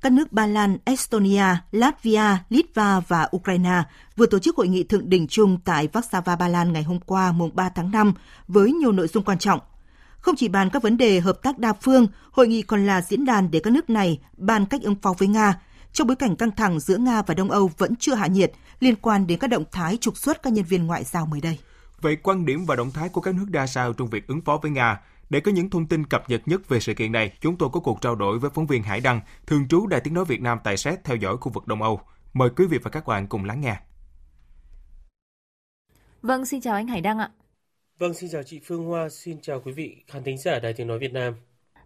các nước Ba Lan, Estonia, Latvia, Litva và Ukraine vừa tổ chức hội nghị thượng đỉnh chung tại Warsaw, Ba Lan ngày hôm qua, mùng 3 tháng 5, với nhiều nội dung quan trọng. Không chỉ bàn các vấn đề hợp tác đa phương, hội nghị còn là diễn đàn để các nước này bàn cách ứng phó với Nga, trong bối cảnh căng thẳng giữa Nga và Đông Âu vẫn chưa hạ nhiệt liên quan đến các động thái trục xuất các nhân viên ngoại giao mới đây. Vậy quan điểm và động thái của các nước ra sao trong việc ứng phó với Nga? Để có những thông tin cập nhật nhất về sự kiện này, chúng tôi có cuộc trao đổi với phóng viên Hải Đăng, thường trú Đài Tiếng Nói Việt Nam tại Séc theo dõi khu vực Đông Âu. Mời quý vị và các bạn cùng lắng nghe. Vâng, xin chào anh Hải Đăng ạ. Vâng, xin chào chị Phương Hoa, xin chào quý vị khán thính giả Đài Tiếng Nói Việt Nam.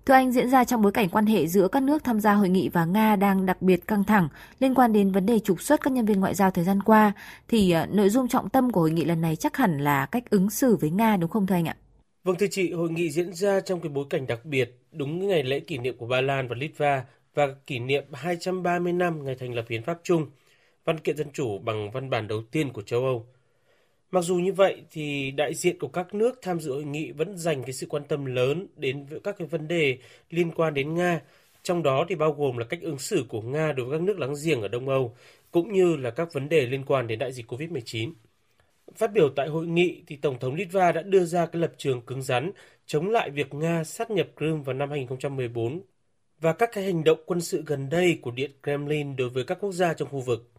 Thưa anh, diễn ra trong bối cảnh quan hệ giữa các nước tham gia hội nghị và Nga đang đặc biệt căng thẳng liên quan đến vấn đề trục xuất các nhân viên ngoại giao thời gian qua, thì uh, nội dung trọng tâm của hội nghị lần này chắc hẳn là cách ứng xử với Nga đúng không thưa anh ạ? Vâng thưa chị, hội nghị diễn ra trong cái bối cảnh đặc biệt, đúng ngày lễ kỷ niệm của Ba Lan và Litva và kỷ niệm 230 năm ngày thành lập Hiến pháp chung, văn kiện dân chủ bằng văn bản đầu tiên của châu Âu. Mặc dù như vậy thì đại diện của các nước tham dự hội nghị vẫn dành cái sự quan tâm lớn đến các cái vấn đề liên quan đến Nga, trong đó thì bao gồm là cách ứng xử của Nga đối với các nước láng giềng ở Đông Âu, cũng như là các vấn đề liên quan đến đại dịch COVID-19. Phát biểu tại hội nghị thì Tổng thống Litva đã đưa ra cái lập trường cứng rắn chống lại việc Nga sát nhập Crimea vào năm 2014 và các cái hành động quân sự gần đây của Điện Kremlin đối với các quốc gia trong khu vực.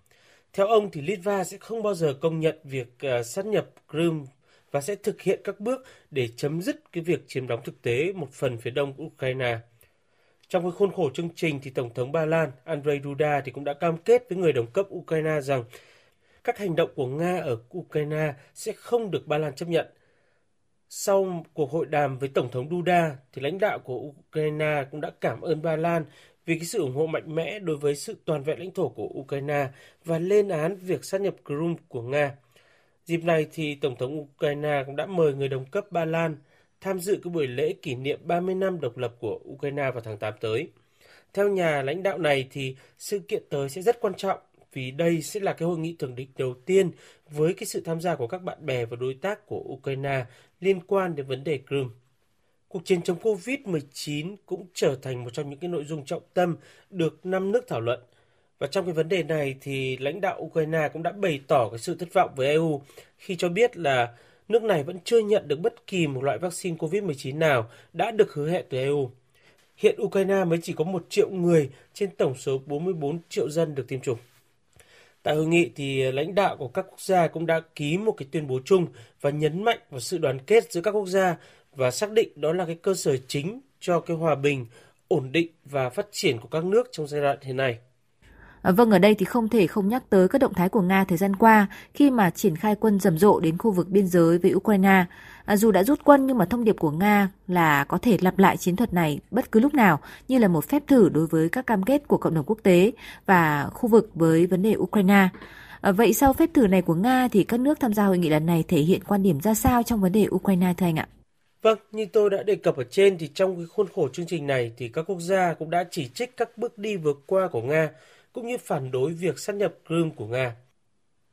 Theo ông thì Litva sẽ không bao giờ công nhận việc uh, sát nhập Crimea và sẽ thực hiện các bước để chấm dứt cái việc chiếm đóng thực tế một phần phía đông của Ukraine. Trong cái khuôn khổ chương trình thì Tổng thống Ba Lan Andrzej Duda thì cũng đã cam kết với người đồng cấp Ukraine rằng các hành động của Nga ở Ukraine sẽ không được Ba Lan chấp nhận. Sau cuộc hội đàm với Tổng thống Duda, thì lãnh đạo của Ukraine cũng đã cảm ơn Ba Lan vì cái sự ủng hộ mạnh mẽ đối với sự toàn vẹn lãnh thổ của Ukraine và lên án việc sát nhập Crimea của Nga. Dịp này thì Tổng thống Ukraine cũng đã mời người đồng cấp Ba Lan tham dự cái buổi lễ kỷ niệm 30 năm độc lập của Ukraine vào tháng 8 tới. Theo nhà lãnh đạo này thì sự kiện tới sẽ rất quan trọng vì đây sẽ là cái hội nghị thượng đỉnh đầu tiên với cái sự tham gia của các bạn bè và đối tác của Ukraine liên quan đến vấn đề Crimea. Cuộc chiến chống COVID-19 cũng trở thành một trong những cái nội dung trọng tâm được năm nước thảo luận. Và trong cái vấn đề này thì lãnh đạo Ukraine cũng đã bày tỏ cái sự thất vọng với EU khi cho biết là nước này vẫn chưa nhận được bất kỳ một loại vaccine COVID-19 nào đã được hứa hẹn từ EU. Hiện Ukraine mới chỉ có 1 triệu người trên tổng số 44 triệu dân được tiêm chủng. Tại hội nghị thì lãnh đạo của các quốc gia cũng đã ký một cái tuyên bố chung và nhấn mạnh vào sự đoàn kết giữa các quốc gia và xác định đó là cái cơ sở chính cho cái hòa bình, ổn định và phát triển của các nước trong giai đoạn hiện nay. À, vâng, ở đây thì không thể không nhắc tới các động thái của Nga thời gian qua khi mà triển khai quân rầm rộ đến khu vực biên giới với Ukraine. À, dù đã rút quân nhưng mà thông điệp của Nga là có thể lặp lại chiến thuật này bất cứ lúc nào như là một phép thử đối với các cam kết của cộng đồng quốc tế và khu vực với vấn đề Ukraine. À, vậy sau phép thử này của Nga thì các nước tham gia hội nghị lần này thể hiện quan điểm ra sao trong vấn đề Ukraine thưa anh ạ? Vâng, như tôi đã đề cập ở trên thì trong cái khuôn khổ chương trình này thì các quốc gia cũng đã chỉ trích các bước đi vừa qua của Nga cũng như phản đối việc sát nhập Crimea của Nga.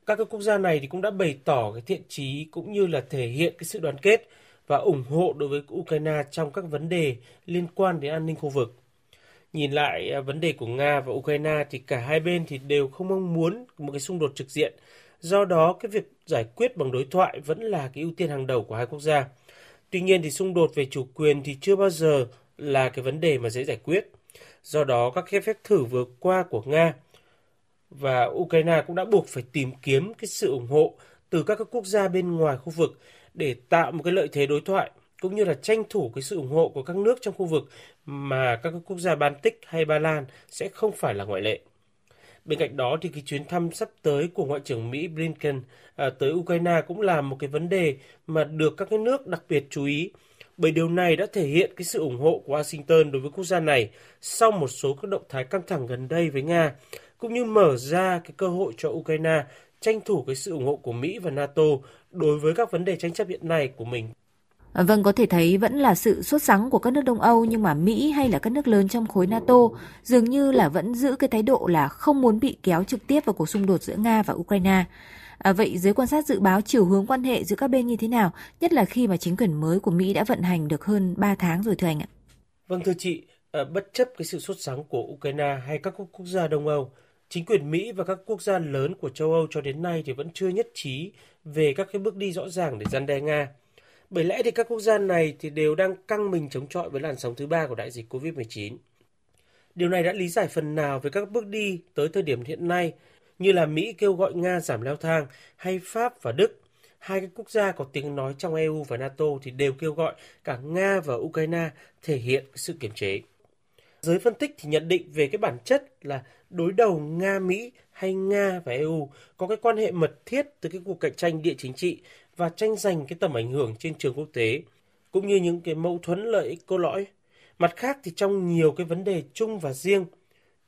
Các quốc gia này thì cũng đã bày tỏ cái thiện chí cũng như là thể hiện cái sự đoàn kết và ủng hộ đối với Ukraine trong các vấn đề liên quan đến an ninh khu vực. Nhìn lại à, vấn đề của Nga và Ukraine thì cả hai bên thì đều không mong muốn một cái xung đột trực diện. Do đó, cái việc giải quyết bằng đối thoại vẫn là cái ưu tiên hàng đầu của hai quốc gia. Tuy nhiên thì xung đột về chủ quyền thì chưa bao giờ là cái vấn đề mà dễ giải quyết. Do đó, các phép thử vừa qua của Nga và Ukraine cũng đã buộc phải tìm kiếm cái sự ủng hộ từ các quốc gia bên ngoài khu vực để tạo một cái lợi thế đối thoại cũng như là tranh thủ cái sự ủng hộ của các nước trong khu vực mà các quốc gia Baltic hay Ba Lan sẽ không phải là ngoại lệ. Bên cạnh đó thì cái chuyến thăm sắp tới của Ngoại trưởng Mỹ Blinken à, tới Ukraine cũng là một cái vấn đề mà được các cái nước đặc biệt chú ý bởi điều này đã thể hiện cái sự ủng hộ của Washington đối với quốc gia này sau một số các động thái căng thẳng gần đây với Nga, cũng như mở ra cái cơ hội cho Ukraine tranh thủ cái sự ủng hộ của Mỹ và NATO đối với các vấn đề tranh chấp hiện nay của mình. À, vâng, có thể thấy vẫn là sự xuất sắng của các nước Đông Âu nhưng mà Mỹ hay là các nước lớn trong khối NATO dường như là vẫn giữ cái thái độ là không muốn bị kéo trực tiếp vào cuộc xung đột giữa Nga và Ukraine. À, vậy giới quan sát dự báo chiều hướng quan hệ giữa các bên như thế nào, nhất là khi mà chính quyền mới của Mỹ đã vận hành được hơn 3 tháng rồi thưa anh ạ? Vâng thưa chị, à, bất chấp cái sự xuất sắng của Ukraine hay các quốc gia Đông Âu, chính quyền Mỹ và các quốc gia lớn của châu Âu cho đến nay thì vẫn chưa nhất trí về các cái bước đi rõ ràng để gian đe Nga. Bởi lẽ thì các quốc gia này thì đều đang căng mình chống chọi với làn sóng thứ ba của đại dịch Covid-19. Điều này đã lý giải phần nào về các bước đi tới thời điểm hiện nay như là Mỹ kêu gọi Nga giảm leo thang hay Pháp và Đức, hai cái quốc gia có tiếng nói trong EU và NATO thì đều kêu gọi cả Nga và Ukraine thể hiện sự kiềm chế. Giới phân tích thì nhận định về cái bản chất là đối đầu Nga-Mỹ hay Nga và EU có cái quan hệ mật thiết từ cái cuộc cạnh tranh địa chính trị và tranh giành cái tầm ảnh hưởng trên trường quốc tế, cũng như những cái mâu thuẫn lợi ích cốt lõi. Mặt khác thì trong nhiều cái vấn đề chung và riêng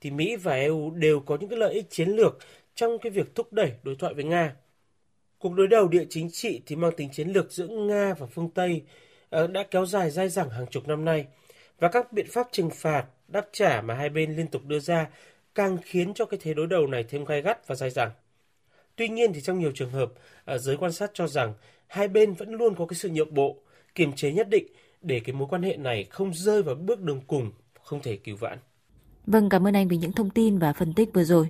thì Mỹ và EU đều có những cái lợi ích chiến lược trong cái việc thúc đẩy đối thoại với Nga. Cuộc đối đầu địa chính trị thì mang tính chiến lược giữa Nga và phương Tây ờ, đã kéo dài dai dẳng hàng chục năm nay và các biện pháp trừng phạt, đáp trả mà hai bên liên tục đưa ra càng khiến cho cái thế đối đầu này thêm gai gắt và dai dẳng. Tuy nhiên thì trong nhiều trường hợp, à, giới quan sát cho rằng hai bên vẫn luôn có cái sự nhượng bộ, kiềm chế nhất định để cái mối quan hệ này không rơi vào bước đường cùng, không thể cứu vãn. Vâng, cảm ơn anh vì những thông tin và phân tích vừa rồi.